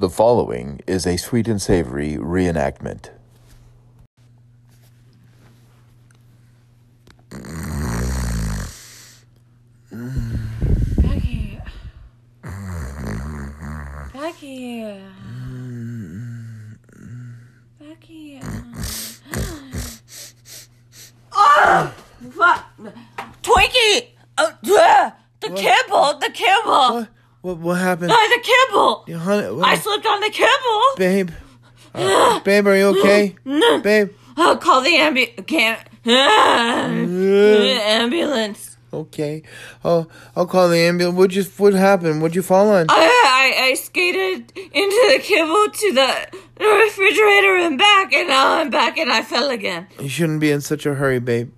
The following is a sweet and savory reenactment. Becky. Becky. Becky. oh! What? Twinkie! Uh, the kibble! The kibble! What? What, what happened? Uh, the kibble! Yeah, honey, what- I slipped on the kibble! babe. Uh, babe, are you okay? babe. I'll call the ambu- can't- ambulance. Okay. Oh, I'll call the ambulance. What just what happened? What'd you fall on? I, I, I skated into the kibble to the refrigerator and back, and now I'm back and I fell again. You shouldn't be in such a hurry, babe.